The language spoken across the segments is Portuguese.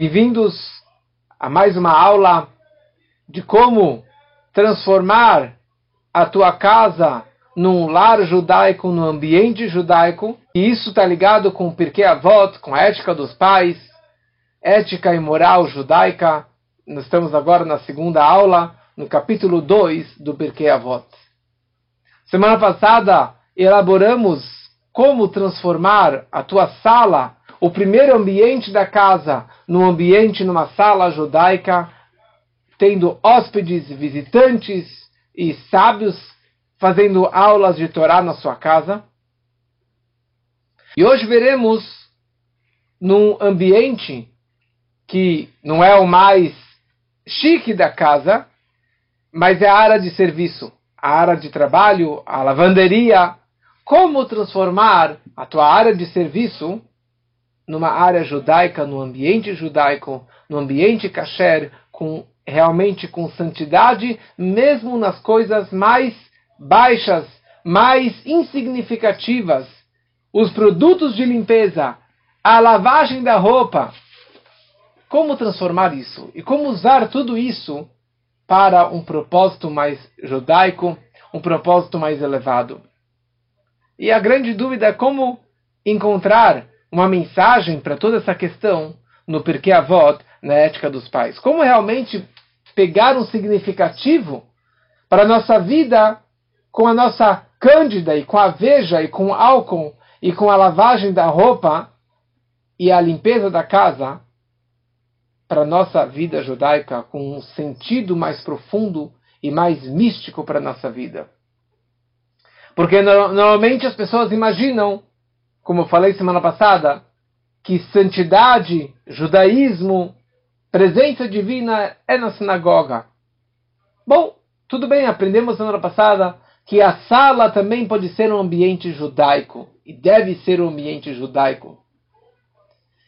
Bem-vindos a mais uma aula de como transformar a tua casa num lar judaico, num ambiente judaico. E isso está ligado com o Pirkei Avot, com a ética dos pais, ética e moral judaica. Nós estamos agora na segunda aula, no capítulo 2 do Pirkei Avot. Semana passada elaboramos como transformar a tua sala o primeiro ambiente da casa num ambiente, numa sala judaica, tendo hóspedes, visitantes e sábios fazendo aulas de Torá na sua casa. E hoje veremos num ambiente que não é o mais chique da casa, mas é a área de serviço, a área de trabalho, a lavanderia, como transformar a tua área de serviço numa área judaica, no ambiente judaico, no ambiente kasher, com realmente com santidade, mesmo nas coisas mais baixas, mais insignificativas, os produtos de limpeza, a lavagem da roupa. Como transformar isso? E como usar tudo isso para um propósito mais judaico, um propósito mais elevado? E a grande dúvida é como encontrar uma mensagem para toda essa questão no Porquê Avot, na ética dos pais. Como realmente pegar um significativo para a nossa vida com a nossa cândida e com a veja e com o álcool e com a lavagem da roupa e a limpeza da casa para a nossa vida judaica com um sentido mais profundo e mais místico para a nossa vida. Porque normalmente as pessoas imaginam como eu falei semana passada, que santidade, judaísmo, presença divina é na sinagoga. Bom, tudo bem, aprendemos semana passada que a sala também pode ser um ambiente judaico e deve ser um ambiente judaico.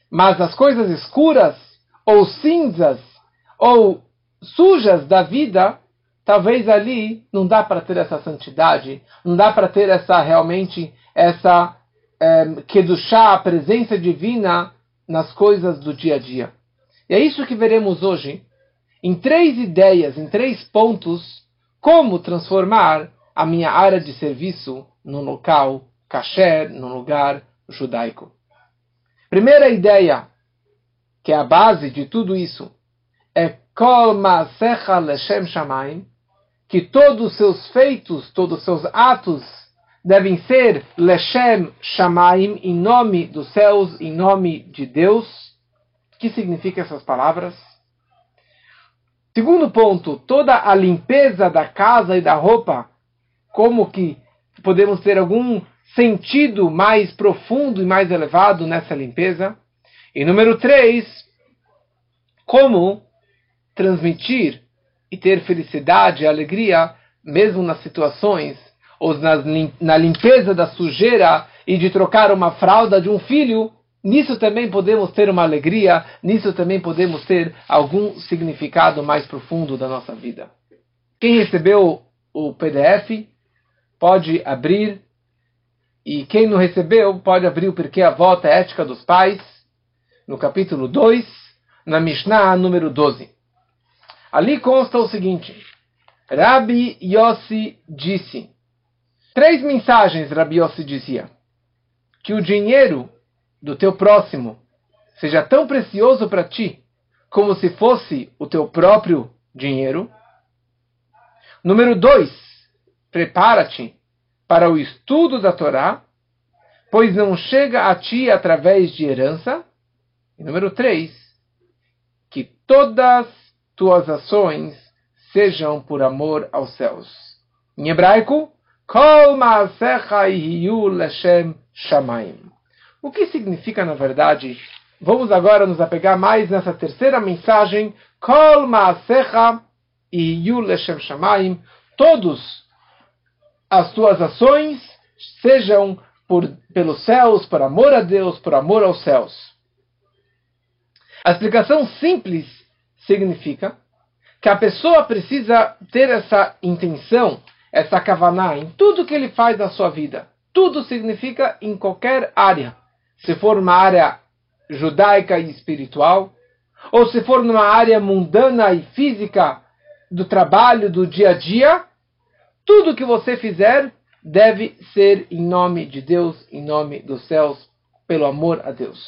Mas as coisas escuras ou cinzas ou sujas da vida, talvez ali não dá para ter essa santidade, não dá para ter essa realmente essa do chá a presença divina nas coisas do dia a dia. E é isso que veremos hoje, em três ideias, em três pontos, como transformar a minha área de serviço num local kasher, num lugar judaico. Primeira ideia, que é a base de tudo isso, é Kol Maasecha Leshem Shamaim, que todos os seus feitos, todos os seus atos devem ser Leshem Shamaim, em nome dos céus, em nome de Deus. O que significa essas palavras? Segundo ponto, toda a limpeza da casa e da roupa, como que podemos ter algum sentido mais profundo e mais elevado nessa limpeza? E número três, como transmitir e ter felicidade e alegria mesmo nas situações ou na limpeza da sujeira e de trocar uma fralda de um filho, nisso também podemos ter uma alegria, nisso também podemos ter algum significado mais profundo da nossa vida. Quem recebeu o PDF pode abrir, e quem não recebeu pode abrir o Porquê a Volta Ética dos Pais, no capítulo 2, na Mishnah número 12. Ali consta o seguinte: Rabi Yossi disse. Três mensagens, Rabi Yossi dizia. Que o dinheiro do teu próximo seja tão precioso para ti como se fosse o teu próprio dinheiro. Número dois, prepara-te para o estudo da Torá, pois não chega a ti através de herança. E número três, que todas tuas ações sejam por amor aos céus. Em hebraico, Kol leshem shamayim. O que significa, na verdade, vamos agora nos apegar mais nessa terceira mensagem, Kol ma'asecha ihiyu leshem shamayim. Todos as tuas ações sejam por, pelos céus, por amor a Deus, por amor aos céus. A explicação simples significa que a pessoa precisa ter essa intenção essa kavaná em tudo que ele faz na sua vida. Tudo significa em qualquer área. Se for uma área judaica e espiritual, ou se for numa área mundana e física do trabalho, do dia a dia, tudo que você fizer deve ser em nome de Deus, em nome dos céus, pelo amor a Deus.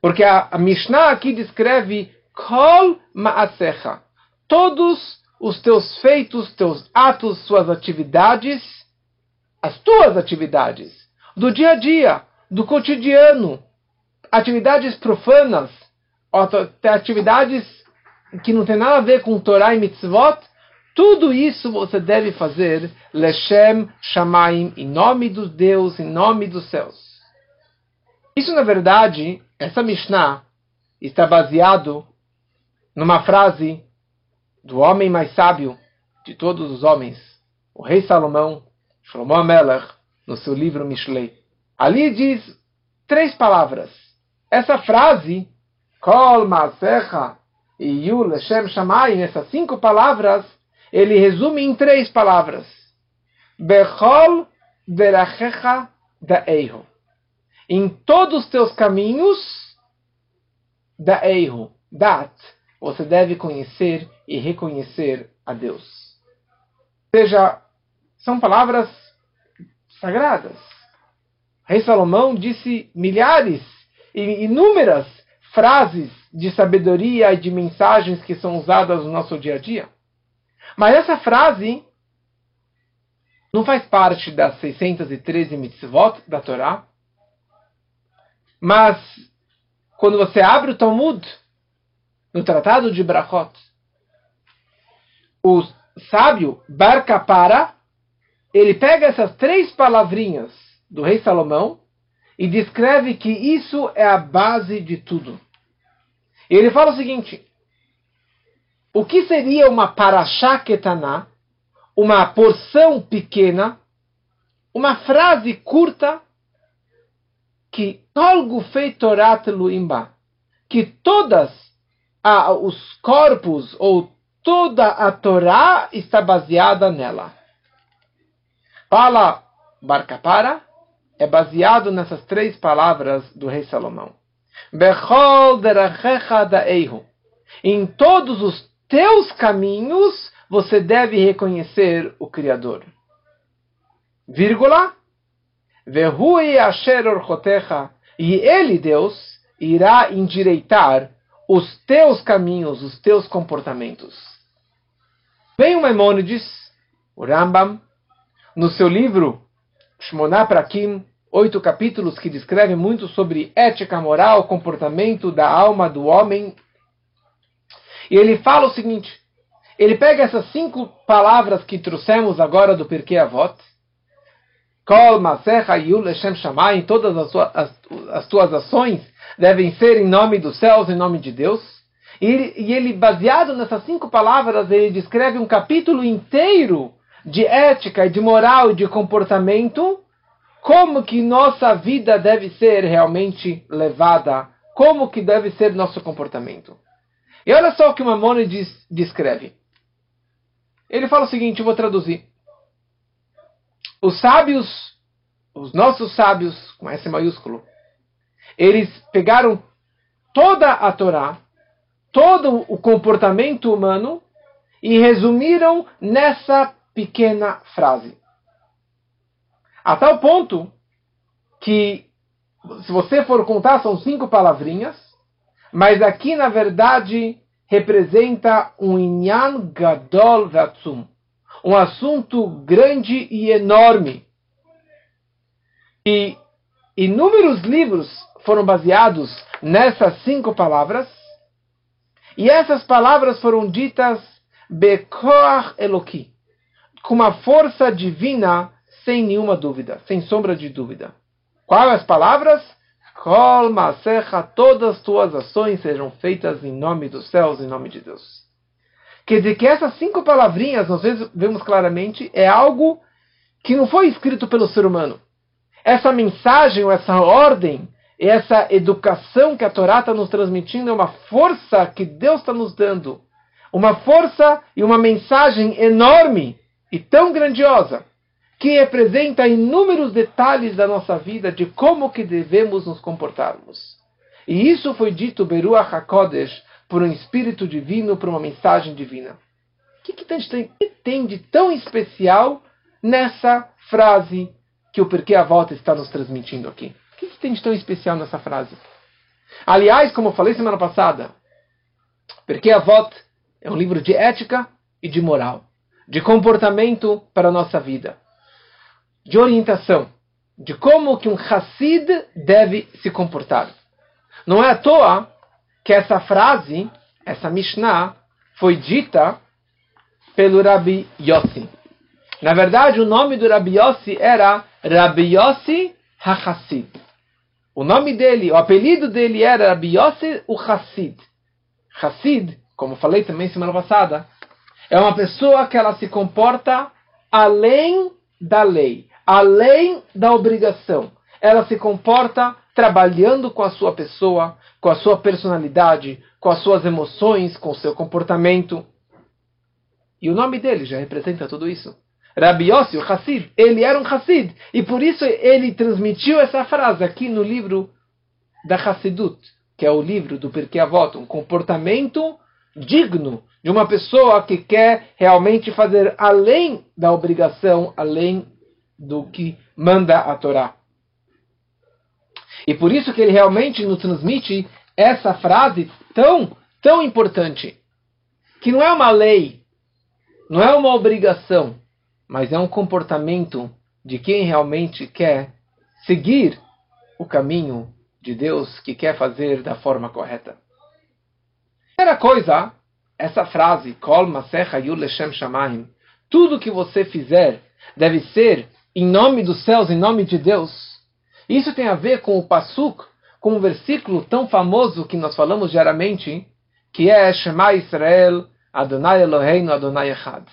Porque a, a Mishnah aqui descreve Kol Ma'asecha. Todos os teus feitos, teus atos, suas atividades, as tuas atividades, do dia a dia, do cotidiano, atividades profanas, atividades que não tem nada a ver com Torah e Mitzvot, tudo isso você deve fazer Leshem Shamaim, em nome dos Deus, em nome dos céus. Isso, na verdade, essa Mishnah está baseado numa frase do homem mais sábio de todos os homens, o rei Salomão, Shlomo Amelech, no seu livro Mishlei. Ali diz três palavras. Essa frase, Kol Maasecha Yu Leshem Shamayim, essas cinco palavras, ele resume em três palavras. Bechol Derachecha Daeihu. Em todos os teus caminhos, Daeihu, Dat, você deve conhecer e reconhecer a Deus. Ou seja, são palavras sagradas. Rei Salomão disse milhares e inúmeras frases de sabedoria e de mensagens que são usadas no nosso dia a dia. Mas essa frase não faz parte das 613 mitzvot da Torá. Mas quando você abre o Talmud, no Tratado de Brachot, o sábio Bar Kapara, ele pega essas três palavrinhas do rei Salomão e descreve que isso é a base de tudo. Ele fala o seguinte: o que seria uma parashá ketaná, uma porção pequena, uma frase curta que algo feitorat luimba, que todas ah, os corpos ou toda a Torá está baseada nela. Fala Barcapara é baseado nessas três palavras do rei Salomão. Bechol derachecha. Em todos os teus caminhos você deve reconhecer o Criador. Vírgula. Vehui asher orchotecha. E ele, Deus, irá endireitar os teus caminhos, os teus comportamentos. Vem o Maimonides, o Rambam, no seu livro Shmoná Prakim, oito capítulos que descrevem muito sobre ética, moral, comportamento da alma do homem. E ele fala o seguinte: ele pega essas cinco palavras que trouxemos agora do Pirkei Avot, Kol, Masecha, Yul, Hashem, Shammai, em todas as tuas ações devem ser em nome dos céus, em nome de Deus. E ele, e ele, baseado nessas cinco palavras, ele descreve um capítulo inteiro de ética de moral e de comportamento como que nossa vida deve ser realmente levada, como que deve ser nosso comportamento. E olha só o que Maimonides descreve. Ele fala o seguinte, eu vou traduzir. Os sábios, os nossos sábios, com S maiúsculo, eles pegaram toda a Torá, todo o comportamento humano e resumiram nessa pequena frase. A tal ponto que, se você for contar, são cinco palavrinhas, mas aqui, na verdade, representa um inyan gadol vatsum, um assunto grande e enorme. E inúmeros livros foram baseados nessas cinco palavras, e essas palavras foram ditas Bekoach Eloki, com uma força divina sem nenhuma dúvida, sem sombra de dúvida. Quais as palavras? Kol Masecha, todas as tuas ações sejam feitas em nome dos céus, em nome de Deus. Quer dizer que essas cinco palavrinhas, nós vemos claramente, é algo que não foi escrito pelo ser humano. Essa mensagem, ou essa ordem, essa educação que a Torá está nos transmitindo é uma força que Deus está nos dando. Uma força e uma mensagem enorme e tão grandiosa que representa inúmeros detalhes da nossa vida de como que devemos nos comportarmos. E isso foi dito Beruach HaKodesh por um espírito divino, por uma mensagem divina. O que, que, tem, que tem de tão especial nessa frase que o Porquê a Volta está nos transmitindo aqui? Que, tem de tão especial nessa frase? Aliás, como eu falei semana passada, Porquê a Volta é um livro de ética e de moral, de comportamento para a nossa vida, de orientação, de como que um Hassid deve se comportar. Não é à toa que essa frase, essa Mishnah, foi dita pelo Rabbi Yossi. Na verdade, o nome do Rabbi Yossi era Rabbi Yossi HaHassid. O nome dele, o apelido dele era Rabbi Yossi o Hassid. Hassid, como falei também semana passada, é uma pessoa que ela se comporta além da lei, além da obrigação. Ela se comporta trabalhando com a sua pessoa, com a sua personalidade, com as suas emoções, com o seu comportamento. E o nome dele já representa tudo isso. Rabi Yossi, o Hassid, ele era um Hassid. E por isso ele transmitiu essa frase aqui no livro da Hassidut, que é o livro do Pirkei Avot, um comportamento digno de uma pessoa que quer realmente fazer além da obrigação, além do que manda a Torá. E por isso que ele realmente nos transmite essa frase tão, tão importante, que não é uma lei, não é uma obrigação, mas é um comportamento de quem realmente quer seguir o caminho de Deus, que quer fazer da forma correta. Primeira coisa, essa frase, Kol Leshem tudo que você fizer deve ser em nome dos céus, em nome de Deus. Isso tem a ver com o Pasuk, com um versículo tão famoso que nós falamos diariamente, que é Shema Israel, Adonai Eloheinu, Adonai Echad.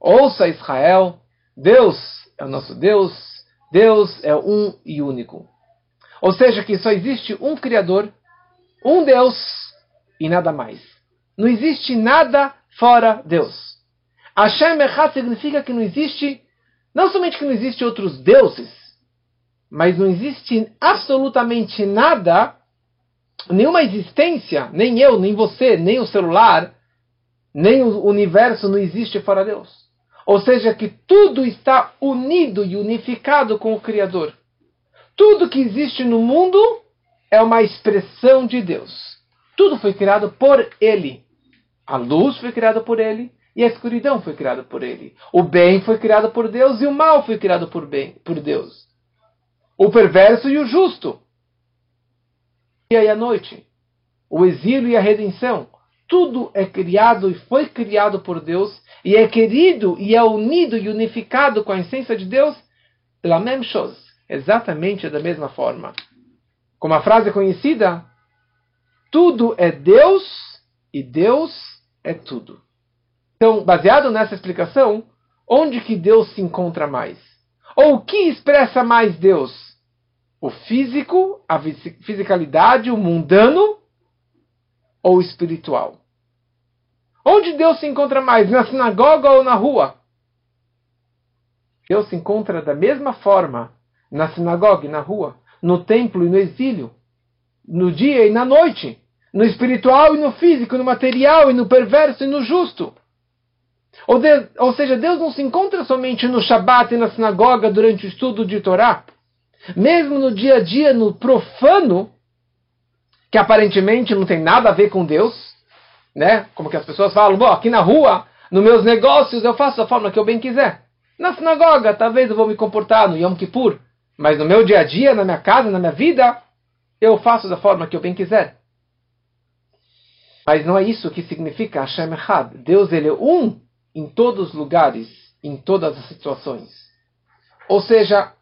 Ouça Israel, Deus é o nosso Deus, Deus é um e único. Ou seja, que só existe um Criador, um Deus e nada mais. Não existe nada fora Deus. Hashem Echad significa que não existe, não somente que não existe outros deuses, mas não existe absolutamente nada, nenhuma existência, nem eu, nem você, nem o celular, nem o universo não existe fora Deus. Ou seja, que tudo está unido e unificado com o Criador. Tudo que existe no mundo é uma expressão de Deus. Tudo foi criado por Ele. A luz foi criada por Ele e a escuridão foi criada por Ele. O bem foi criado por Deus e o mal foi criado por, bem, por Deus o perverso e o justo. E aí a noite, o exílio e a redenção, tudo é criado e foi criado por Deus e é querido e é unido e unificado com a essência de Deus pela mesma chose, exatamente da mesma forma. Como a frase conhecida, tudo é Deus e Deus é tudo. Então, baseado nessa explicação, onde que Deus se encontra mais? Ou o que expressa mais Deus? o físico, a fisicalidade, o mundano ou o espiritual? Onde Deus se encontra mais? Na sinagoga ou na rua? Deus se encontra da mesma forma na sinagoga e na rua, no templo e no exílio, no dia e na noite, no espiritual e no físico, no material e no perverso e no justo. Ou, de, ou seja, Deus não se encontra somente no Shabat e na sinagoga durante o estudo de Torá mesmo no dia a dia, no profano, que aparentemente não tem nada a ver com Deus, né? Como que as pessoas falam, bom, aqui na rua, nos meus negócios, eu faço da forma que eu bem quiser. Na sinagoga, talvez eu vou me comportar no Yom Kippur, mas no meu dia a dia, na minha casa, na minha vida, eu faço da forma que eu bem quiser. Mas não é isso que significa Hashem Echad. Deus ele é um em todos os lugares, em todas as situações. Ou seja,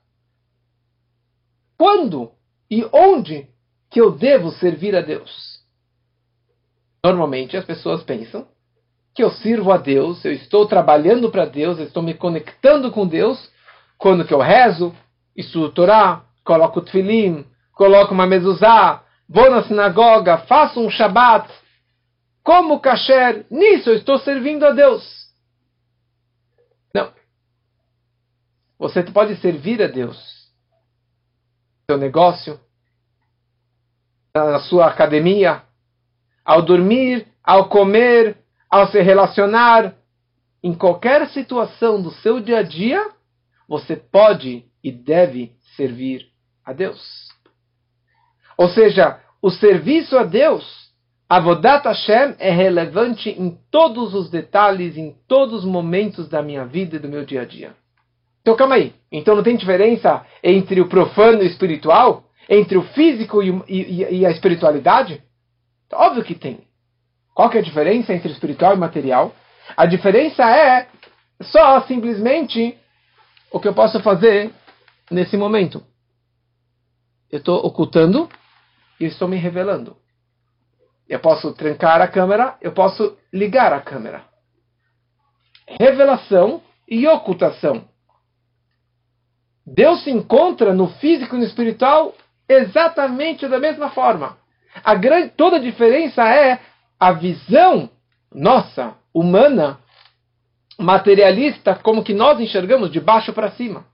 quando e onde que eu devo servir a Deus? Normalmente as pessoas pensam que eu sirvo a Deus, eu estou trabalhando para Deus, eu estou me conectando com Deus quando que eu rezo, estudo Torá, coloco tefilim, coloco uma mezuzá, vou na sinagoga, faço um shabat, como kasher, nisso eu estou servindo a Deus. Não. Você pode servir a Deus seu negócio, na sua academia, ao dormir, ao comer, ao se relacionar, em qualquer situação do seu dia a dia, você pode e deve servir a Deus. Ou seja, o serviço a Deus, Avodat Hashem, é relevante em todos os detalhes, em todos os momentos da minha vida e do meu dia a dia. Então calma aí. Então não tem diferença entre o profano e o espiritual? Entre o físico e, e, e a espiritualidade? Óbvio que tem. Qual que é a diferença entre espiritual e material? A diferença é só simplesmente o que eu posso fazer nesse momento. Eu estou ocultando e estou me revelando. Eu posso trancar a câmera, eu posso ligar a câmera. Revelação e ocultação. Deus se encontra no físico e no espiritual exatamente da mesma forma. A grande, toda a diferença é a visão nossa, humana, materialista, como que nós enxergamos de baixo para cima.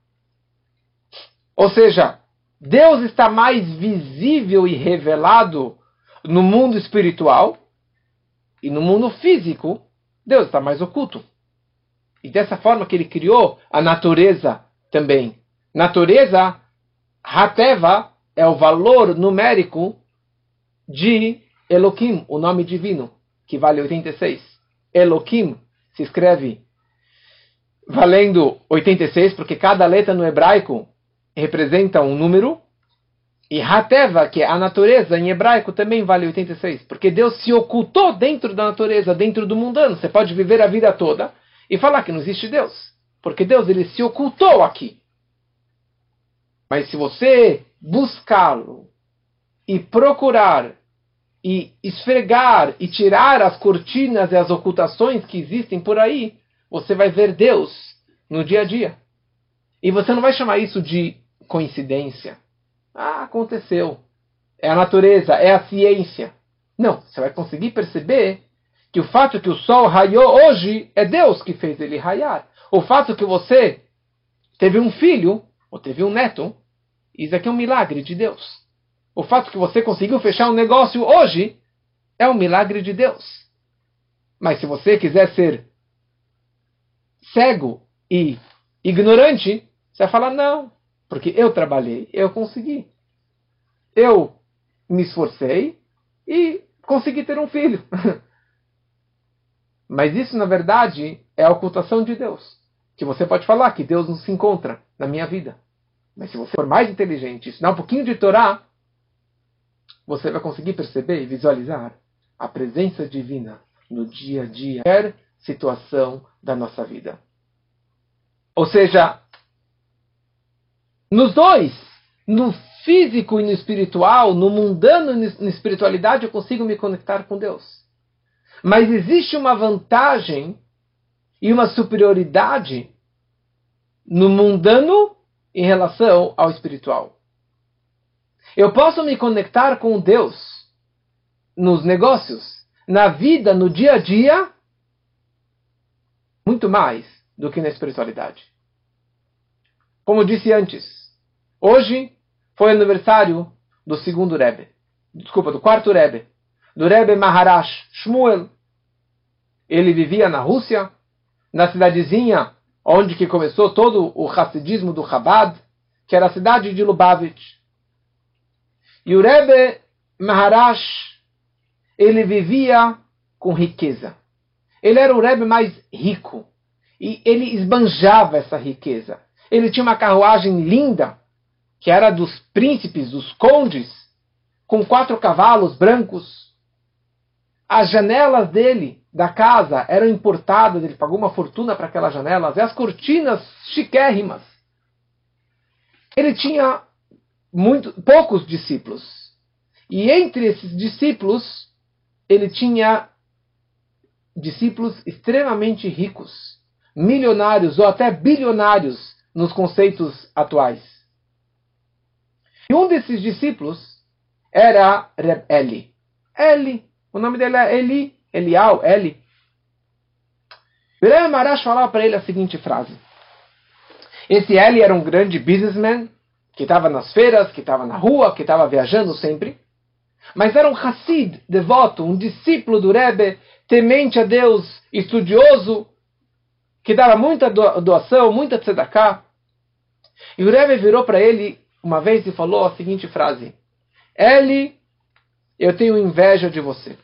Ou seja, Deus está mais visível e revelado no mundo espiritual e no mundo físico, Deus está mais oculto. E dessa forma que ele criou a natureza também. Natureza, Hateva, é o valor numérico de Elohim, o nome divino, que vale 86. Elohim se escreve valendo 86, porque cada letra no hebraico representa um número. E Hateva, que é a natureza em hebraico, também vale 86, porque Deus se ocultou dentro da natureza, dentro do mundano. Você pode viver a vida toda e falar que não existe Deus, porque Deus ele se ocultou aqui. Mas se você buscá-lo e procurar e esfregar e tirar as cortinas e as ocultações que existem por aí, você vai ver Deus no dia a dia. E você não vai chamar isso de coincidência. Ah, aconteceu. É a natureza, é a ciência. Não, você vai conseguir perceber que o fato que o sol raiou hoje é Deus que fez ele raiar. O fato que você teve um filho, ou teve um neto, isso aqui é um milagre de Deus. O fato que você conseguiu fechar um negócio hoje é um milagre de Deus. Mas se você quiser ser cego e ignorante, você vai falar não, porque eu trabalhei, eu consegui. Eu me esforcei e consegui ter um filho. Mas isso, na verdade, é a ocultação de Deus. Que você pode falar que Deus não se encontra na minha vida. Mas se você for mais inteligente, ensinar um pouquinho de Torá, você vai conseguir perceber e visualizar a presença divina no dia a dia, qualquer situação da nossa vida. Ou seja, nos dois, no físico e no espiritual, no mundano e na espiritualidade, eu consigo me conectar com Deus. Mas existe uma vantagem e uma superioridade no mundano em relação ao espiritual. Eu posso me conectar com Deus nos negócios, na vida, no dia a dia, muito mais do que na espiritualidade. Como disse antes, hoje foi aniversário do segundo Rebbe, desculpa, do quarto Rebbe, do Rebbe Maharaj Shmuel. Ele vivia na Rússia, na cidadezinha onde que começou todo o racidismo do Chabad, que era a cidade de Lubavitch. E o Rebbe Maharaj, ele vivia com riqueza. Ele era o Rebbe mais rico. E ele esbanjava essa riqueza. Ele tinha uma carruagem linda, que era dos príncipes, dos condes, com quatro cavalos brancos. As janelas dele, da casa, eram importadas, ele pagou uma fortuna para aquelas janelas, e as cortinas chiquérrimas. Ele tinha muito, poucos discípulos. E entre esses discípulos, ele tinha discípulos extremamente ricos, milionários ou até bilionários nos conceitos atuais. E um desses discípulos era Reb Eli. Eli, o nome dele é Eli, Elial, Eli. Rebbe Marash falava para ele a seguinte frase. Esse Eli era um grande businessman, que estava nas feiras, que estava na rua, que estava viajando sempre. mas era um Hassid, devoto, um discípulo do Rebbe, temente a Deus, estudioso, que dava muita doação, muita tzedakah. E o Rebbe virou para ele uma vez e falou a seguinte frase: Ele, eu tenho inveja de você.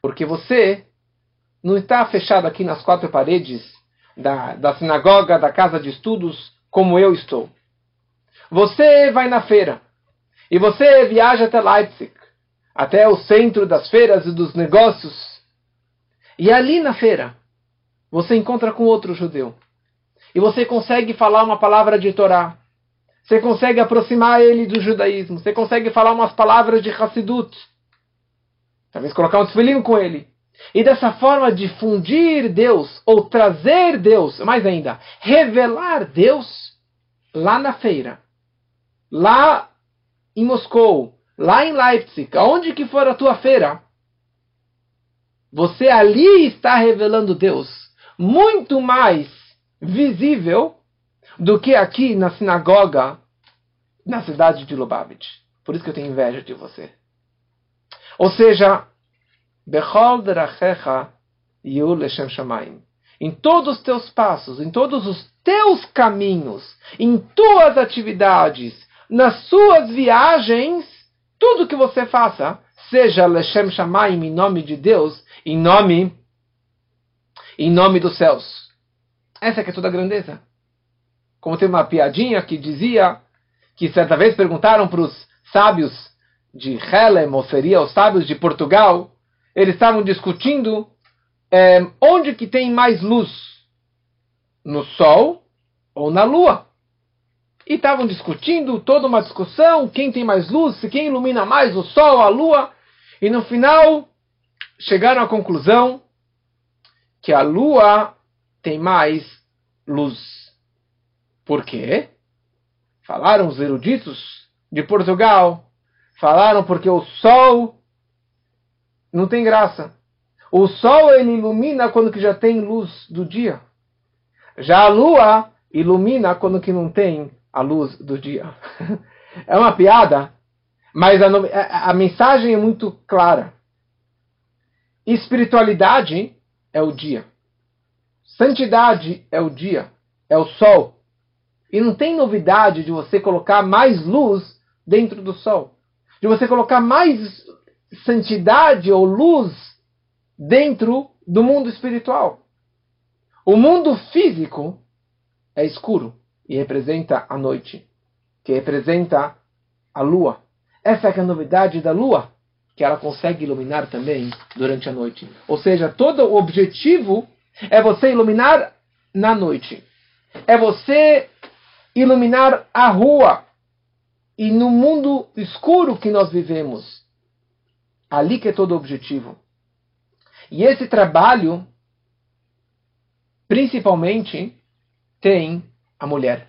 Porque você não está fechado aqui nas quatro paredes da, da sinagoga, da casa de estudos, como eu estou. Você vai na feira. E você viaja até Leipzig, até o centro das feiras e dos negócios. E ali na feira, você encontra com outro judeu. E você consegue falar uma palavra de Torá. Você consegue aproximar ele do judaísmo. Você consegue falar umas palavras de Hassidut. Talvez colocar um tefilim com ele. E dessa forma difundir Deus, ou trazer Deus, mais ainda, revelar Deus lá na feira, lá em Moscou, lá em Leipzig, aonde que for a tua feira, você ali está revelando Deus muito mais visível do que aqui na sinagoga na cidade de Lubavitch. Por isso que eu tenho inveja de você. Ou seja, Bechol derachecha leshem shamayim. Em todos os teus passos, em todos os teus caminhos, em tuas atividades, nas suas viagens, tudo que você faça, seja Leshem Shamaim em nome de Deus, em nome em nome dos céus. Essa que é toda a grandeza. Como tem uma piadinha que dizia que certa vez perguntaram para os sábios de Helem, ou seria os sábios de Portugal, eles estavam discutindo é, onde que tem mais luz, no Sol ou na Lua e estavam discutindo, toda uma discussão, quem tem mais luz, quem ilumina mais o sol, a lua, e no final chegaram à conclusão que a lua tem mais luz. Por quê? Falaram os eruditos de Portugal, falaram porque o sol não tem graça. O sol ele ilumina quando que já tem luz do dia. Já a lua ilumina quando que não tem a luz do dia. é uma piada, mas a, a mensagem é muito clara. Espiritualidade é o dia. Santidade é o dia, é o sol. E não tem novidade de você colocar mais luz dentro do sol. De você colocar mais santidade ou luz dentro do mundo espiritual. O mundo físico é escuro e representa a noite, que representa a lua. Essa é a novidade da lua, que ela consegue iluminar também durante a noite. Ou seja, todo o objetivo é você iluminar na noite. É você iluminar a rua. E no mundo escuro que nós vivemos. Ali que é todo o objetivo. E esse trabalho, principalmente, tem a mulher.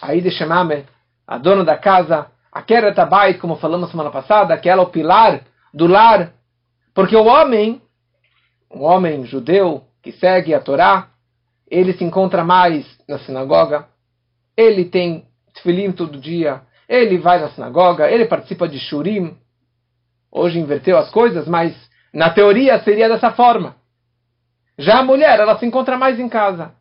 Aí de Shemame, a dona da casa, a Keret Tabait, como falamos semana passada, que ela é o pilar do lar. Porque o homem, um homem judeu que segue a Torá, ele se encontra mais na sinagoga, ele tem tefilim todo dia, ele vai na sinagoga, ele participa de shurim. Hoje inverteu as coisas, mas na teoria seria dessa forma. Já a mulher, ela se encontra mais em casa.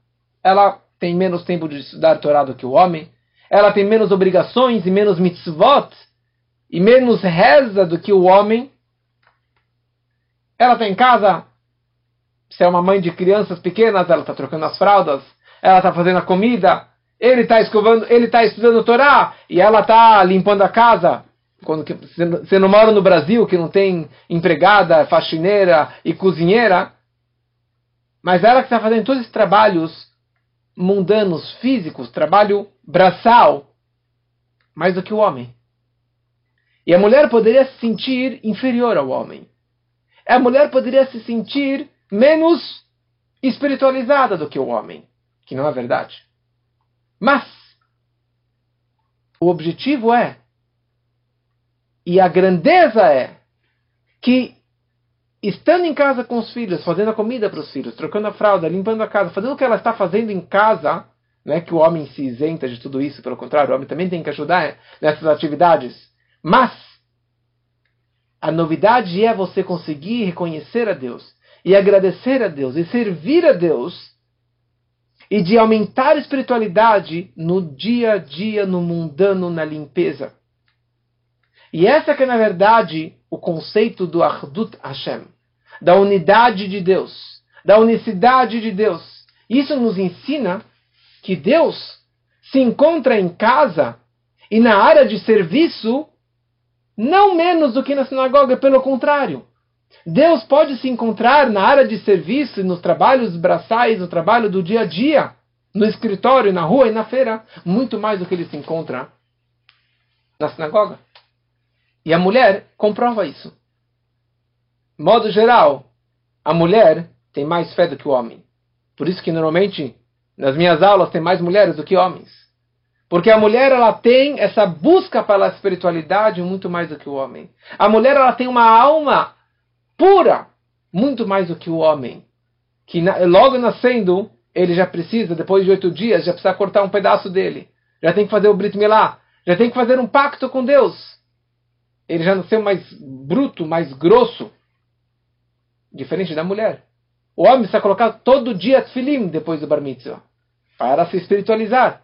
Ela tem menos tempo de estudar Torá do que o homem, ela tem menos obrigações e menos mitzvot, e menos reza do que o homem. Ela tem em casa, se é uma mãe de crianças pequenas, ela está trocando as fraldas, ela está fazendo a comida, ele está escovando, ele está estudando Torá, e ela está limpando a casa. Quando você não mora no Brasil, que não tem empregada, faxineira e cozinheira, mas ela que está fazendo todos esses trabalhos mundanos, físicos, trabalho braçal, mais do que o homem. E a mulher poderia se sentir inferior ao homem. A mulher poderia se sentir menos espiritualizada do que o homem, que não é verdade. Mas o objetivo é, e a grandeza é, que estando em casa com os filhos, fazendo a comida para os filhos, trocando a fralda, limpando a casa, fazendo o que ela está fazendo em casa, não é que o homem se isenta de tudo isso, pelo contrário, o homem também tem que ajudar nessas atividades. Mas A novidade é você conseguir reconhecer a Deus e agradecer a Deus e servir a Deus e de aumentar a espiritualidade no dia a dia, no mundano, na limpeza. E essa que é, na verdade, o conceito do Ardut Hashem, da unidade de Deus, da unicidade de Deus. Isso nos ensina que Deus se encontra em casa e na área de serviço não menos do que na sinagoga, pelo contrário. Deus pode se encontrar na área de serviço, nos trabalhos braçais, no trabalho do dia a dia, no escritório, na rua e na feira, muito mais do que ele se encontra na sinagoga. E a mulher comprova isso. Modo geral, a mulher tem mais fé do que o homem. Por isso que normalmente nas minhas aulas tem mais mulheres do que homens. Porque a mulher ela tem essa busca pela espiritualidade muito mais do que o homem. A mulher ela tem uma alma pura muito mais do que o homem. Que logo nascendo ele já precisa, depois de oito dias, já precisa cortar um pedaço dele. Já tem que fazer o Brit Milá. Já tem que fazer um pacto com Deus. Ele já nasceu mais bruto, mais grosso. Diferente da mulher. O homem precisa colocar todo dia tefilim depois do bar mitzvah. Para se espiritualizar.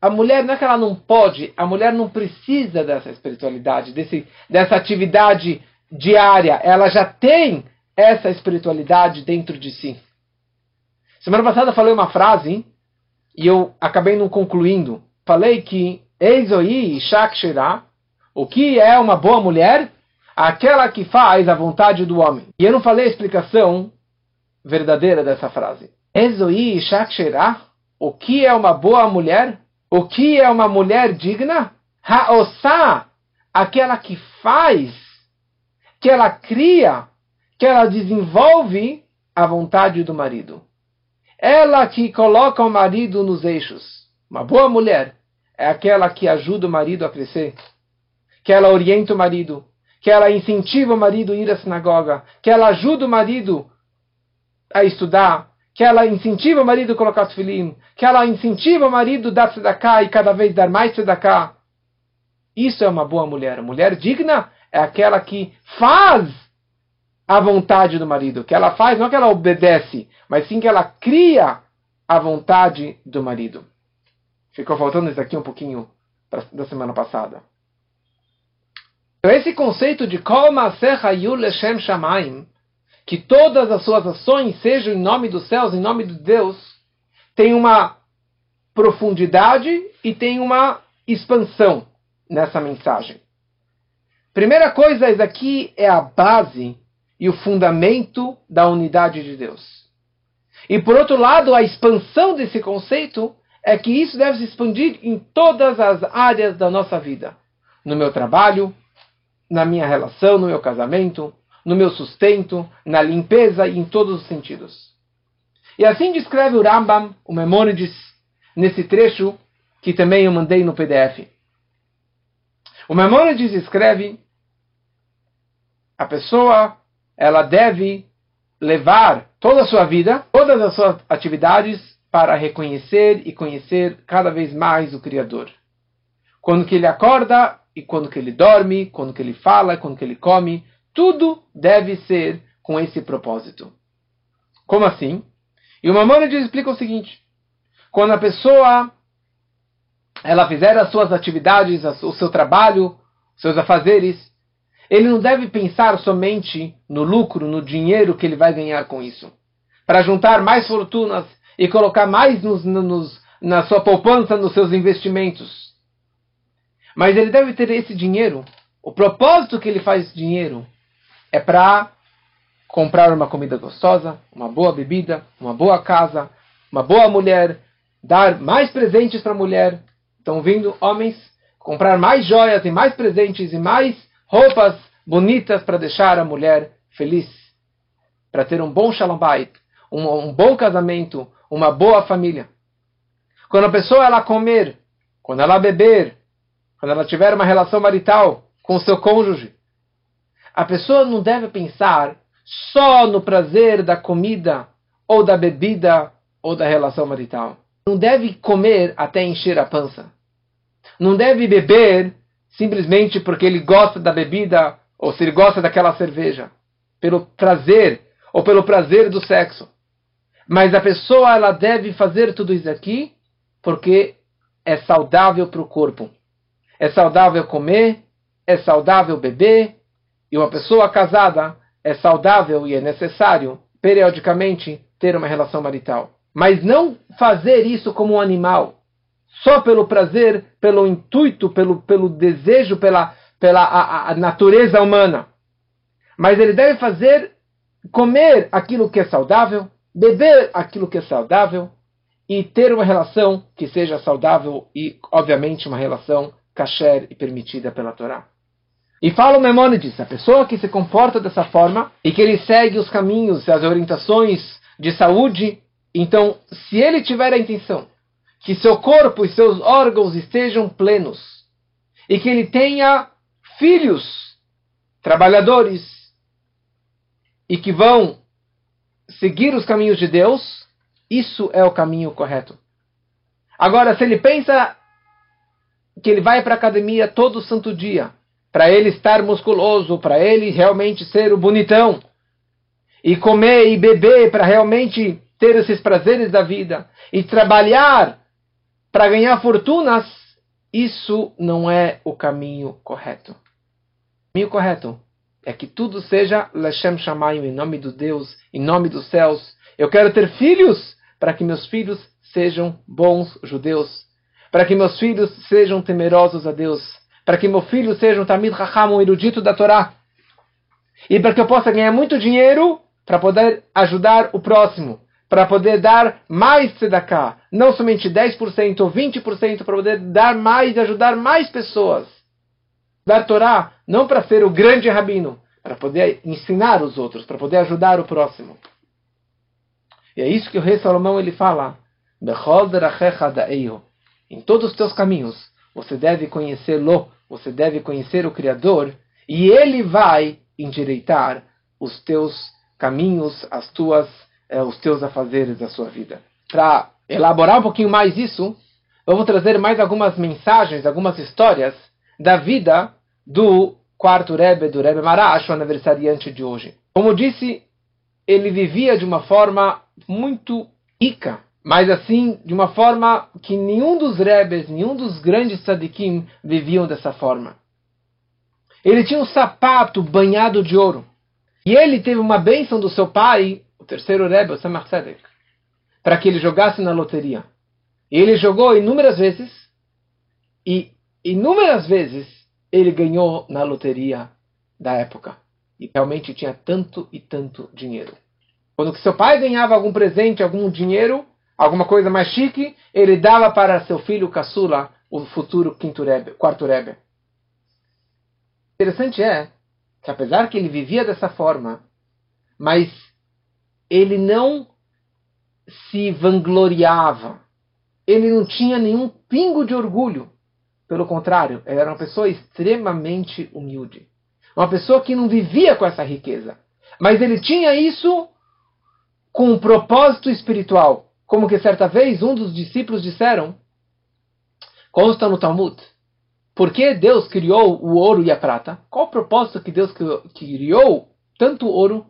A mulher não é que ela não pode, a mulher não precisa dessa espiritualidade, desse, dessa atividade diária. Ela já tem essa espiritualidade dentro de si. Semana passada eu falei uma frase e eu acabei não concluindo. Falei que Eizoi Ishak Shirah, o que é uma boa mulher? Aquela que faz a vontade do homem. E eu não falei a explicação verdadeira dessa frase. Ezoi Ishak Shirah, o que é uma boa mulher? O que é uma mulher digna? Haosa, aquela que faz, que ela cria, que ela desenvolve a vontade do marido. Ela que coloca o marido nos eixos. Uma boa mulher é aquela que ajuda o marido a crescer, que ela orienta o marido, que ela incentiva o marido a ir à sinagoga, que ela ajuda o marido a estudar, que ela incentiva o marido a colocar filim, que ela incentiva o marido a dar tzedakah e cada vez dar mais tzedakah. Isso é uma boa mulher. Mulher digna é aquela que faz a vontade do marido, que ela faz, não que ela obedece, mas sim que ela cria a vontade do marido. Ficou faltando isso aqui um pouquinho da semana passada. Então, esse conceito de Kol Yul Shamaim, que todas as suas ações sejam em nome dos céus, em nome de Deus, tem uma profundidade e tem uma expansão nessa mensagem. Primeira coisa, isso aqui é a base e o fundamento da unidade de Deus. E por outro lado, a expansão desse conceito é que isso deve se expandir em todas as áreas da nossa vida. No meu trabalho, na minha relação, no meu casamento, no meu sustento, na limpeza e em todos os sentidos. E assim descreve o Rambam, o Memônides, nesse trecho que também eu mandei no PDF. O Memônides escreve a pessoa ela deve levar toda a sua vida, todas as suas atividades para reconhecer e conhecer cada vez mais o Criador. Quando que ele acorda e quando que ele dorme, quando que ele fala, quando que ele come, tudo deve ser com esse propósito. Como assim? E o Maimonides explica o seguinte: quando a pessoa ela fizer as suas atividades, o seu trabalho, seus afazeres, ele não deve pensar somente no lucro, no dinheiro que ele vai ganhar com isso. Para juntar mais fortunas e colocar mais nos, nos, na sua poupança, nos seus investimentos. Mas ele deve ter esse dinheiro. O propósito que ele faz dinheiro é para comprar uma comida gostosa, uma boa bebida, uma boa casa, uma boa mulher, dar mais presentes para a mulher. Estão vindo homens comprar mais joias e mais presentes e mais roupas bonitas para deixar a mulher feliz, para ter um bom shalom um, um bom casamento, uma boa família. Quando a pessoa ela comer, quando ela beber, quando ela tiver uma relação marital com o seu cônjuge, a pessoa não deve pensar só no prazer da comida ou da bebida ou da relação marital. Não deve comer até encher a pança. Não deve beber simplesmente porque ele gosta da bebida ou se ele gosta daquela cerveja, pelo prazer, ou pelo prazer do sexo. Mas a pessoa ela deve fazer tudo isso aqui porque é saudável para o corpo. É saudável comer, é saudável beber, e uma pessoa casada é saudável e é necessário, periodicamente, ter uma relação marital. Mas não fazer isso como um animal, só pelo prazer, pelo intuito, pelo, pelo desejo, pela, pela a, a natureza humana. Mas ele deve fazer, comer aquilo que é saudável, beber aquilo que é saudável e ter uma relação que seja saudável e, obviamente, uma relação kasher e permitida pela Torá. E fala o Memônides, a pessoa que se comporta dessa forma e que ele segue os caminhos, as orientações de saúde, então, se ele tiver a intenção que seu corpo e seus órgãos estejam plenos e que ele tenha filhos, trabalhadores e que vão seguir os caminhos de Deus, isso é o caminho correto. Agora, se ele pensa que ele vai para a academia todo santo dia para ele estar musculoso, para ele realmente ser o bonitão, e comer e beber para realmente ter esses prazeres da vida, e trabalhar para ganhar fortunas, isso não é o caminho correto. O caminho correto é que tudo seja Lashem Shamayim, em nome do Deus, em nome dos céus. Eu quero ter filhos para que meus filhos sejam bons judeus, para que meus filhos sejam temerosos a Deus, para que meu filho seja um Tamid Raham, um erudito da Torá. E para que eu possa ganhar muito dinheiro para poder ajudar o próximo, para poder dar mais tzedakah, não somente 10% ou 20%, para poder dar mais e ajudar mais pessoas. Dar Torá, não para ser o grande rabino, para poder ensinar os outros, para poder ajudar o próximo. E é isso que o rei Salomão ele fala: em todos os teus caminhos, você deve conhecê-lo, você deve conhecer o Criador, e ele vai endireitar os teus caminhos, as tuas, eh, os teus afazeres da sua vida. Para elaborar um pouquinho mais isso, vou trazer mais algumas mensagens, algumas histórias da vida do quarto Rebbe, do Rebbe Marash, o aniversariante de hoje. Como disse, ele vivia de uma forma muito rica, mas assim, de uma forma que nenhum dos rebes, nenhum dos grandes tzadikim viviam dessa forma. Ele tinha um sapato banhado de ouro. E ele teve uma bênção do seu pai, o terceiro rebbe, o Tzedek, para que ele jogasse na loteria. E ele jogou inúmeras vezes, e inúmeras vezes ele ganhou na loteria da época. E realmente tinha tanto e tanto dinheiro. Quando seu pai ganhava algum presente, algum dinheiro, alguma coisa mais chique, ele dava para seu filho caçula, o futuro quinto rebe, quarto rebe. Interessante é que apesar que ele vivia dessa forma, mas ele não se vangloriava. Ele não tinha nenhum pingo de orgulho. Pelo contrário, ele era uma pessoa extremamente humilde. Uma pessoa que não vivia com essa riqueza. Mas ele tinha isso com um propósito espiritual. Como que certa vez um dos discípulos disseram, consta no Talmud, por que Deus criou o ouro e a prata? Qual o propósito que Deus criou tanto ouro?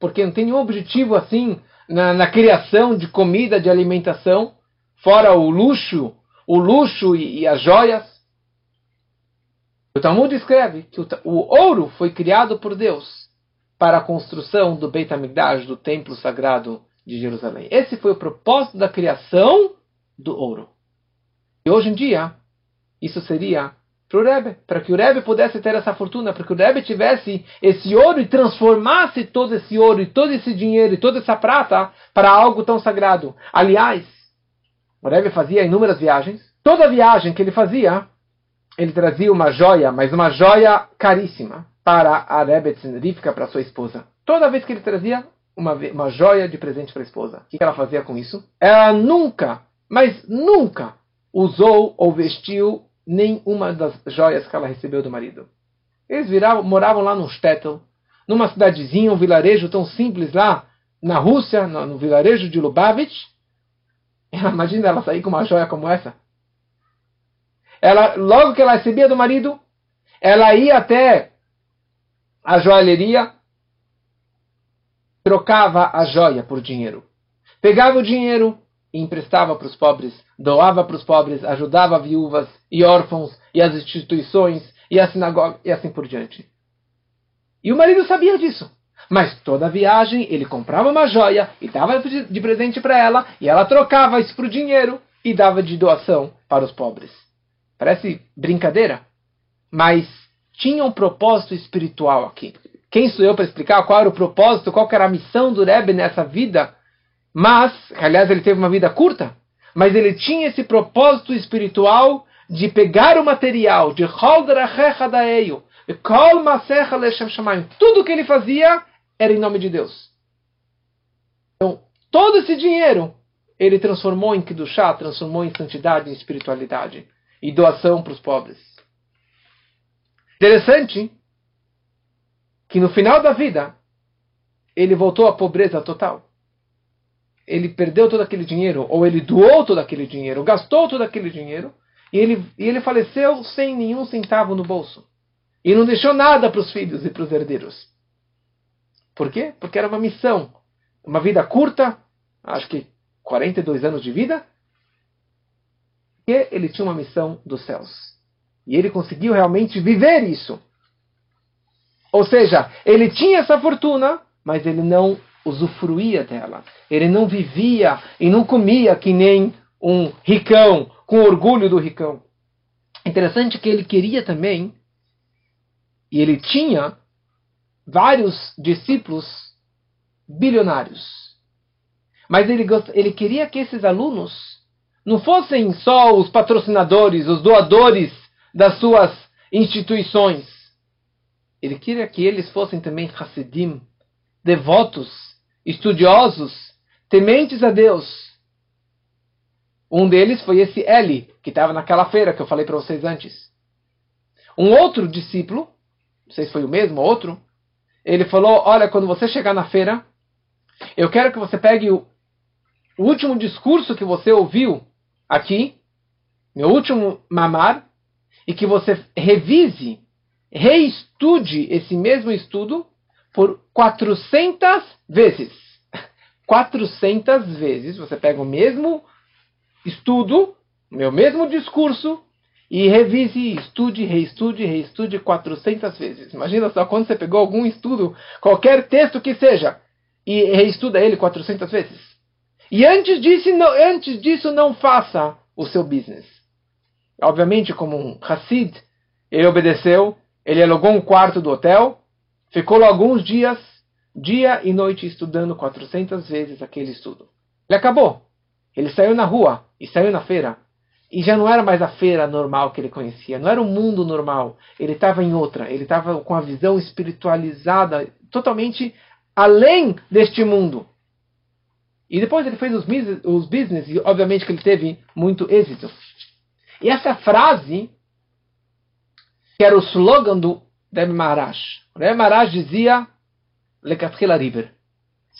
Porque não tem nenhum objetivo assim na, na criação de comida, de alimentação, fora o luxo, o luxo e, e as joias. O Talmud escreve que o, o, ouro foi criado por Deus para a construção do Beit HaMikdash, do templo sagrado de Jerusalém. Esse foi o propósito da criação do ouro. E hoje em dia, isso seria para o Rebbe, para que o Rebbe pudesse ter essa fortuna, para que o Rebbe tivesse esse ouro e transformasse todo esse ouro e todo esse dinheiro e toda essa prata para algo tão sagrado. Aliás, o Rebbe fazia inúmeras viagens. Toda viagem que ele fazia, ele trazia uma joia, mas uma joia caríssima para a Rebbe Tzendrifka, para sua esposa. Toda vez que ele trazia, uma, uma joia de presente para a esposa. O que ela fazia com isso? Ela nunca, mas nunca, usou ou vestiu nenhuma das joias que ela recebeu do marido. Eles viravam, moravam lá num shtetl, numa cidadezinha, um vilarejo tão simples lá na Rússia, no, no vilarejo de Lubavitch. Imagina ela sair com uma joia como essa. Ela, logo que ela recebia do marido, ela ia até a joalheria, trocava a joia por dinheiro. Pegava o dinheiro e emprestava para os pobres, doava para os pobres, ajudava viúvas e órfãos e as instituições e a sinagoga e assim por diante. E o marido sabia disso. Mas toda viagem ele comprava uma joia e dava de presente para ela e ela trocava isso por dinheiro e dava de doação para os pobres. Parece brincadeira, mas tinha um propósito espiritual aqui. Quem sou eu para explicar qual era o propósito, qual era a missão do Rebbe nessa vida? Mas, aliás, ele teve uma vida curta, mas ele tinha esse propósito espiritual de pegar o material de tudo que ele fazia era em nome de Deus. Então, todo esse dinheiro ele transformou em Kiddushá, transformou em santidade, em espiritualidade e doação para os pobres. Interessante que no final da vida ele voltou à pobreza total. Ele perdeu todo aquele dinheiro, ou ele doou todo aquele dinheiro, gastou todo aquele dinheiro, e ele, e ele faleceu sem nenhum centavo no bolso. E não deixou nada para os filhos e para os herdeiros. Por quê? Porque era uma missão. Uma vida curta, acho que 42 anos de vida, e ele tinha uma missão dos céus. E ele conseguiu realmente viver isso. Ou seja, ele tinha essa fortuna, mas ele não usufruía dela. Ele não vivia e não comia que nem um ricão, com orgulho do ricão. Interessante que ele queria também, e ele tinha vários discípulos bilionários. Mas ele, ele queria que esses alunos não fossem só os patrocinadores, os doadores das suas instituições. Ele queria que eles fossem também Hasidim, devotos, estudiosos, tementes a Deus. Um deles foi esse Eli, que estava naquela feira que eu falei para vocês antes. Um outro discípulo, não sei se foi o mesmo ou outro, ele falou: Olha, quando você chegar na feira, eu quero que você pegue o, o último discurso que você ouviu aqui, meu último mamar, e que você revise, reestude esse mesmo estudo por 400 vezes. 400 vezes você pega o mesmo estudo, meu mesmo discurso, e revise, estude, reestude, reestude 400 vezes. Imagina só quando você pegou algum estudo, qualquer texto que seja, e reestuda ele 400 vezes. E antes disso, não, antes disso, não faça o seu business. Obviamente, como um Hassid, ele obedeceu, ele alugou um quarto do hotel, ficou lá alguns dias, dia e noite, estudando 400 vezes aquele estudo. Ele acabou. Ele saiu na rua e saiu na feira. E já não era mais a feira normal que ele conhecia, não era o mundo normal. Ele estava em outra, ele estava com a visão espiritualizada, totalmente além deste mundo. E depois ele fez os, business e obviamente que ele teve muito êxito. E essa frase, que era o slogan do Rebbe Maharaj. O Rebbe Maharaj dizia, Lekatchila River,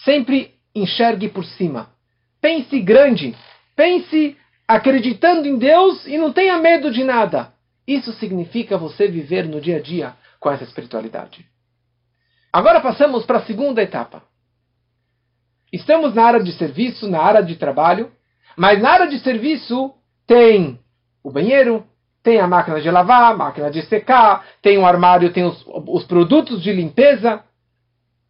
sempre enxergue por cima. Pense grande. Pense acreditando em Deus e não tenha medo de nada. Isso significa você viver no dia a dia com essa espiritualidade. Agora passamos para a segunda etapa. Estamos na área de serviço, na área de trabalho, mas na área de serviço tem o banheiro, tem a máquina de lavar, a máquina de secar, tem o armário, tem os, os produtos de limpeza.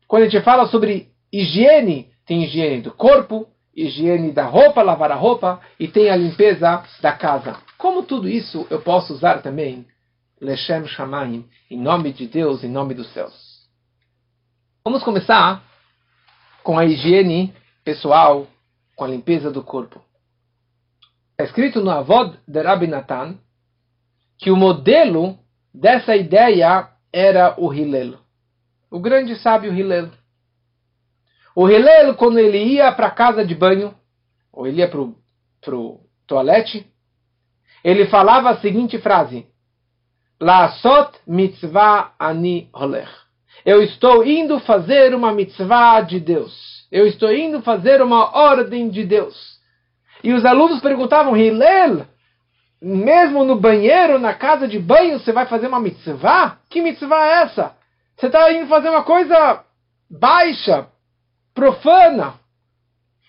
Quando a gente fala sobre higiene, tem higiene do corpo, higiene da roupa, lavar a roupa, e tem a limpeza da casa. Como tudo isso eu posso usar também? Leshem Shamayim, em nome de Deus, em nome dos céus. Vamos começar com a higiene pessoal, com a limpeza do corpo. Está escrito no Avod de Rabbi Natan que o modelo dessa ideia era o Hillel, o grande sábio Hillel. O Hillel, quando ele ia para a casa de banho, ou ele ia para o toalete, ele falava a seguinte frase: Lasot mitzvah ani holech. Eu estou indo fazer uma mitzvah de Deus. Eu estou indo fazer uma ordem de Deus. E os alunos perguntavam, Hillel, mesmo no banheiro, na casa de banho, você vai fazer uma mitzvah? Que mitzvah é essa? Você está indo fazer uma coisa baixa, profana.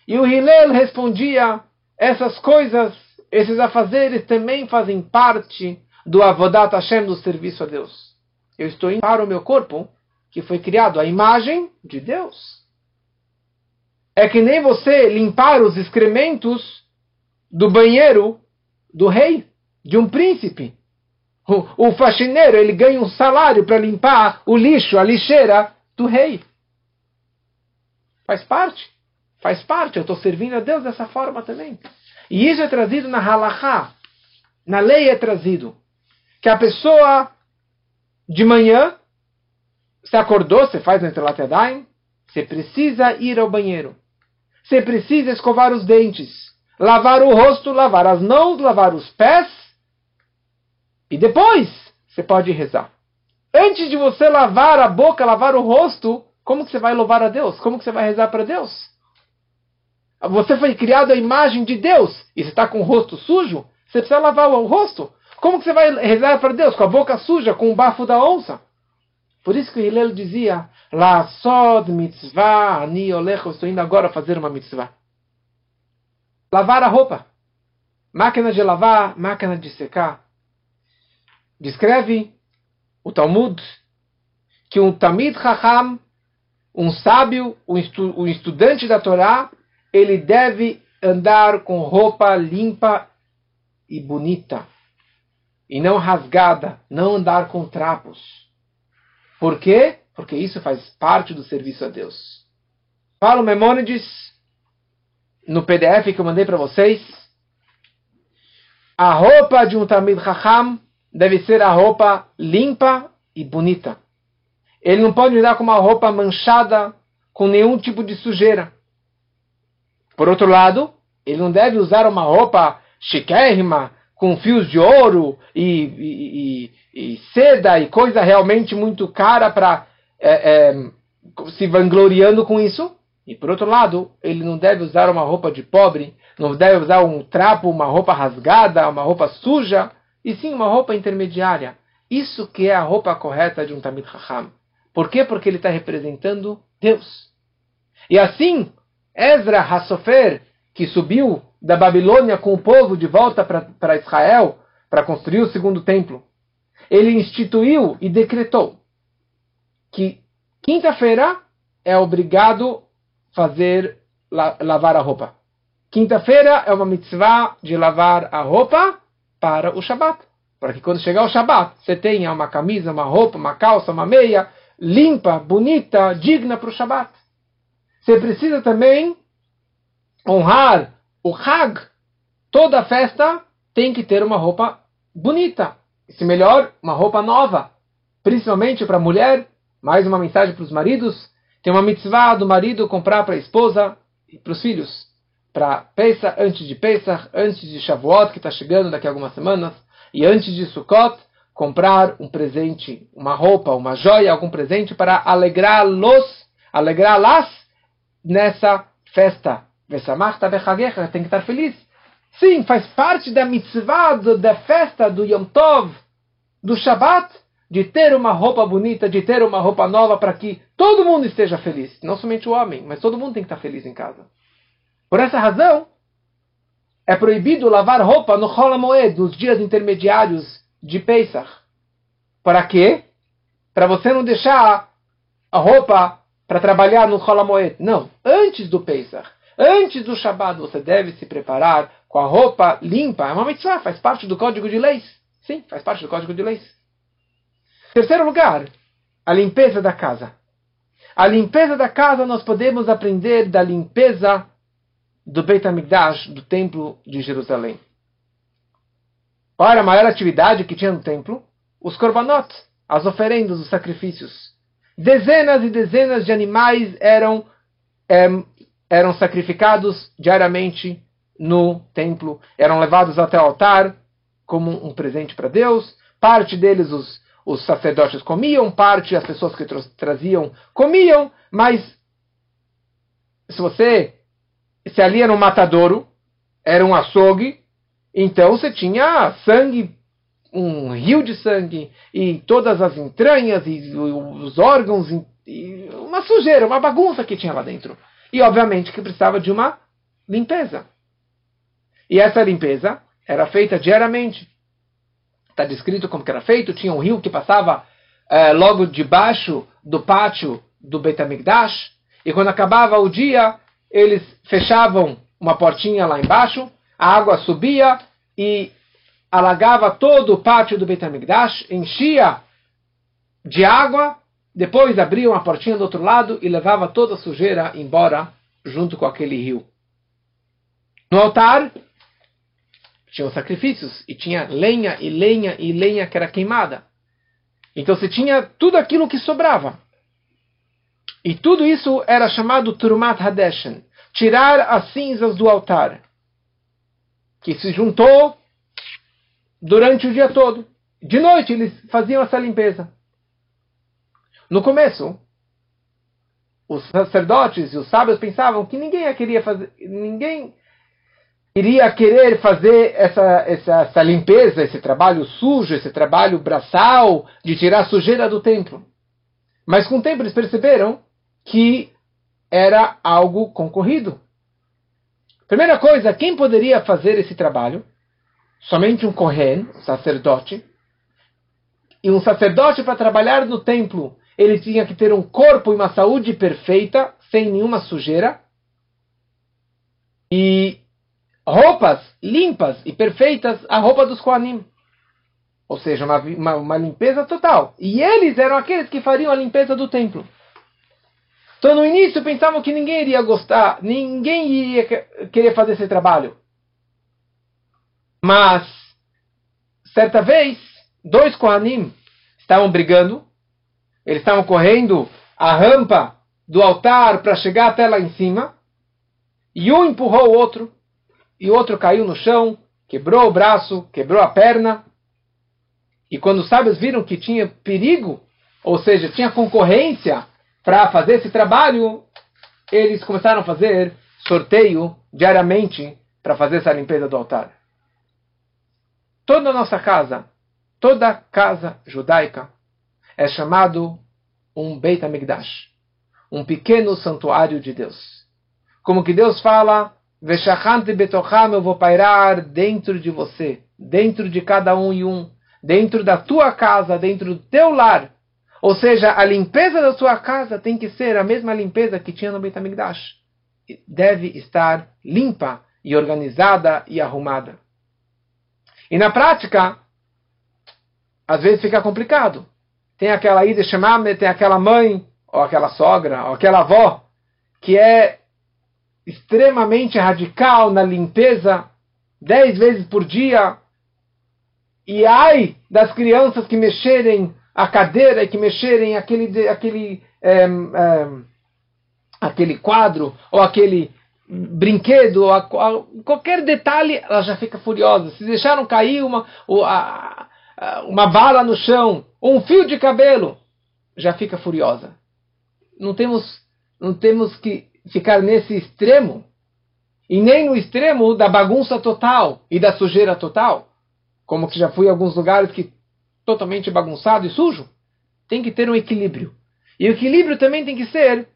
E o Hillel respondia: essas coisas, esses afazeres também fazem parte do Avodat Hashem, do serviço a Deus. Eu estou indo para o meu corpo, que foi criado à imagem de Deus. É que nem você limpar os excrementos do banheiro do rei, de um príncipe. O, o faxineiro ele ganha um salário para limpar o lixo, a lixeira do rei. Faz parte. Faz parte. Eu estou servindo a Deus dessa forma também. E isso é trazido na halachá. Na lei é trazido. Que a pessoa de manhã, você acordou, você faz o Entrelatedai, você precisa ir ao banheiro. Você precisa escovar os dentes, lavar o rosto, lavar as mãos, lavar os pés. E depois você pode rezar. Antes de você lavar a boca, lavar o rosto, como que você vai louvar a Deus? Como que você vai rezar para Deus? Você foi criado à imagem de Deus e você está com o rosto sujo, você precisa lavar o rosto. Como que você vai rezar para Deus? Com a boca suja, com o bafo da onça? Por isso que Hillel dizia, La sod mitzvah ani olecho, estou indo agora fazer uma mitzvah. Lavar a roupa. Máquina de lavar, máquina de secar. Descreve o Talmud que um Tamid Chacham, um sábio, um, estu, um estudante da Torá, ele deve andar com roupa limpa e bonita. E não rasgada, não andar com trapos. Por quê? Porque isso faz parte do serviço a Deus. Paulo Memônides, no PDF que eu mandei para vocês, a roupa de um Tamid Chacham deve ser a roupa limpa e bonita. Ele não pode andar com uma roupa manchada, com nenhum tipo de sujeira. Por outro lado, ele não deve usar uma roupa chiquérrima, com fios de ouro e, e, e, e seda e coisa realmente muito cara para é, é, se vangloriando com isso. E por outro lado, ele não deve usar uma roupa de pobre, não deve usar um trapo, uma roupa rasgada, uma roupa suja, e sim uma roupa intermediária. Isso que é a roupa correta de um Tamid Chacham. Por quê? Porque ele está representando Deus. E assim, Ezra Hassofer, que subiu da Babilônia com o povo de volta para Israel, para construir o segundo templo, ele instituiu e decretou que quinta-feira é obrigado fazer lavar a roupa. Quinta-feira é uma mitzvah de lavar a roupa para o Shabat. Para que quando chegar o Shabat, você tenha uma camisa, uma roupa, uma calça, uma meia limpa, bonita, digna para o Shabat. Você precisa também honrar o Hag. Toda festa tem que ter uma roupa bonita. Se melhor, uma roupa nova. Principalmente para a mulher. Mais uma mensagem para os maridos. Tem uma mitzvah do marido comprar para a esposa e para os filhos. Para Pesach, antes de Pesach, antes de Shavuot, que está chegando daqui a algumas semanas. E antes de Sukkot, comprar um presente, uma roupa, uma joia, algum presente para alegrá-los, alegrá-las nessa festa. Tem que estar feliz. Sim, faz parte da mitzvah, da festa do Yom Tov, do Shabbat, de ter uma roupa bonita, de ter uma roupa nova para que todo mundo esteja feliz. Não somente o homem, mas todo mundo tem que estar feliz em casa. Por essa razão, é proibido lavar roupa no Chol Moed, nos dias intermediários de Pesach. Para quê? Para você não deixar a roupa para trabalhar no Chol Moed. Não, antes do Pesach. Antes do Shabbat você deve se preparar com a roupa limpa. É uma mitzvah, faz parte do código de leis. Sim, faz parte do código de leis. Terceiro lugar, a limpeza da casa. A limpeza da casa nós podemos aprender da limpeza do Beit HaMikdash, do templo de Jerusalém. Qual era a maior atividade que tinha no templo? Os korbanot, as oferendas, os sacrifícios. Dezenas e dezenas de animais eram, é, eram sacrificados diariamente no templo, eram levados até o altar como um presente para Deus. Parte deles os, os sacerdotes comiam, parte as pessoas que traziam comiam, mas se você se ali era um matadouro, era um açougue, então você tinha sangue um rio de sangue, e todas as entranhas e os órgãos, e uma sujeira, uma bagunça que tinha lá dentro. E obviamente que precisava de uma limpeza. E essa limpeza era feita diariamente. Está descrito como que era feito, tinha um rio que passava é, logo debaixo do pátio do Beit HaMikdash, e quando acabava o dia, eles fechavam uma portinha lá embaixo, a água subia e alagava todo o pátio do Beit HaMikdash, enchia de água, depois abria uma portinha do outro lado e levava toda a sujeira embora junto com aquele rio. No altar tinham sacrifícios e tinha lenha e lenha e lenha que era queimada. Então você tinha tudo aquilo que sobrava. E tudo isso era chamado Turmat Hadeshen, tirar as cinzas do altar, que se juntou durante o dia todo. De noite eles faziam essa limpeza. No começo, os sacerdotes e os sábios pensavam que ninguém queria fazer, ninguém iria querer fazer essa, essa, essa limpeza, esse trabalho sujo, esse trabalho braçal de tirar a sujeira do templo. Mas com o tempo eles perceberam que era algo concorrido. Primeira coisa, quem poderia fazer esse trabalho? Somente um Kohen, sacerdote. E um sacerdote para trabalhar no templo, ele tinha que ter um corpo e uma saúde perfeita, sem nenhuma sujeira. E roupas limpas e perfeitas, a roupa dos Kohanim. Ou seja, uma, uma, uma, limpeza total. E eles eram aqueles que fariam a limpeza do templo. Então, no início, pensavam que ninguém iria gostar, ninguém iria querer fazer esse trabalho. Mas, certa vez, dois Kohanim estavam brigando, eles estavam correndo a rampa do altar para chegar até lá em cima, e um empurrou o outro, e outro caiu no chão, quebrou o braço, quebrou a perna. E quando os sábios viram que tinha perigo, ou seja, tinha concorrência para fazer esse trabalho, eles começaram a fazer sorteio diariamente para fazer essa limpeza do altar. Toda a nossa casa, toda casa judaica, é chamado um Beit HaMikdash, um pequeno santuário de Deus. Como que Deus fala Veshachante betocham, eu vou pairar dentro de você, dentro de cada um e um, dentro da tua casa, dentro do teu lar. Ou seja, a limpeza da tua casa tem que ser a mesma limpeza que tinha no Beit HaMikdash. Deve estar limpa e organizada e arrumada. E na prática, às vezes fica complicado. Tem aquela ida chamar, tem aquela mãe, ou aquela sogra, ou aquela avó, que é extremamente radical na limpeza, dez vezes por dia. E ai das crianças que mexerem a cadeira e que mexerem aquele, aquele, é, é, aquele quadro ou aquele brinquedo, ou a, a, qualquer detalhe, ela já fica furiosa. Se deixaram cair uma, uma bala no chão, ou um fio de cabelo, já fica furiosa. Não temos, não temos que ficar nesse extremo, e nem no extremo da bagunça total e da sujeira total, como que já fui em alguns lugares que totalmente bagunçado e sujo. Tem que ter um equilíbrio. E o equilíbrio também tem que ser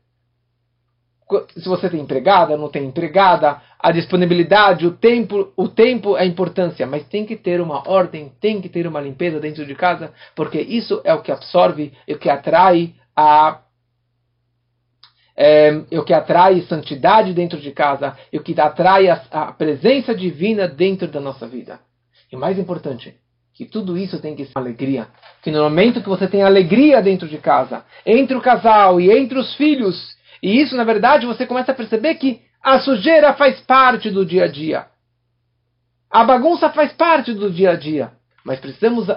se você tem empregada, não tem empregada, a disponibilidade, o tempo, o tempo é importância, mas tem que ter uma ordem, tem que ter uma limpeza dentro de casa, porque isso é o que absorve e o que atrai a é, o que atrai santidade dentro de casa, e o que atrai a, a presença divina dentro da nossa vida. E mais importante, que tudo isso tem que ser alegria. Que no momento que você tem alegria dentro de casa, entre o casal e entre os filhos, e isso na verdade você começa a perceber que a sujeira faz parte do dia a dia. A bagunça faz parte do dia a dia. Mas precisamos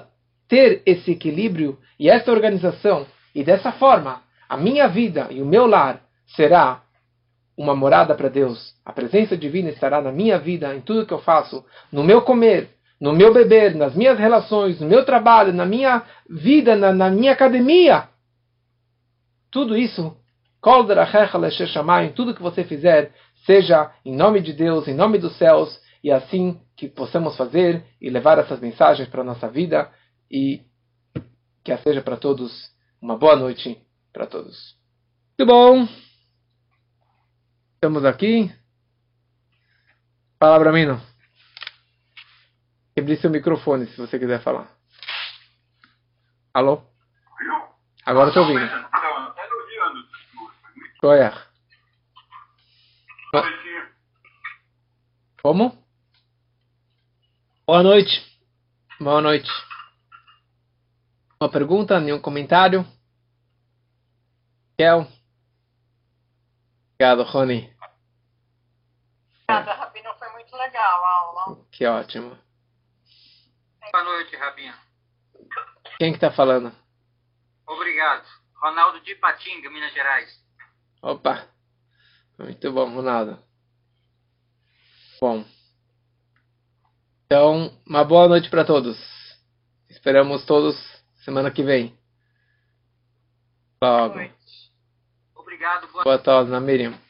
ter esse equilíbrio e essa organização. E dessa forma, a minha vida e o meu lar será uma morada para Deus. A presença divina estará na minha vida, em tudo que eu faço, no meu comer, no meu beber, nas minhas relações, no meu trabalho, na minha vida, na, na minha academia. Tudo isso, tudo que você fizer, seja em nome de Deus, em nome dos céus, e assim que possamos fazer e levar essas mensagens para a nossa vida e que seja para todos uma boa noite para todos. Muito bom. Estamos aqui. Palavra Mino. Abrir seu microfone se você quiser falar. Alô? Agora estou ouvindo. Goiás. Como? Boa noite. Boa noite. Uma pergunta, nenhum comentário? Kel? Obrigado, Rony. Obrigada, Rabino. Foi muito legal a aula. Que ótimo. Boa noite, Rabinho. Quem que tá falando? Obrigado. Ronaldo de Patinga, Minas Gerais. Opa. Muito bom, Ronaldo. Bom. Então, uma boa noite para todos. Esperamos todos semana que vem. Logo. Obrigado. Boa, boa tarde, Miriam.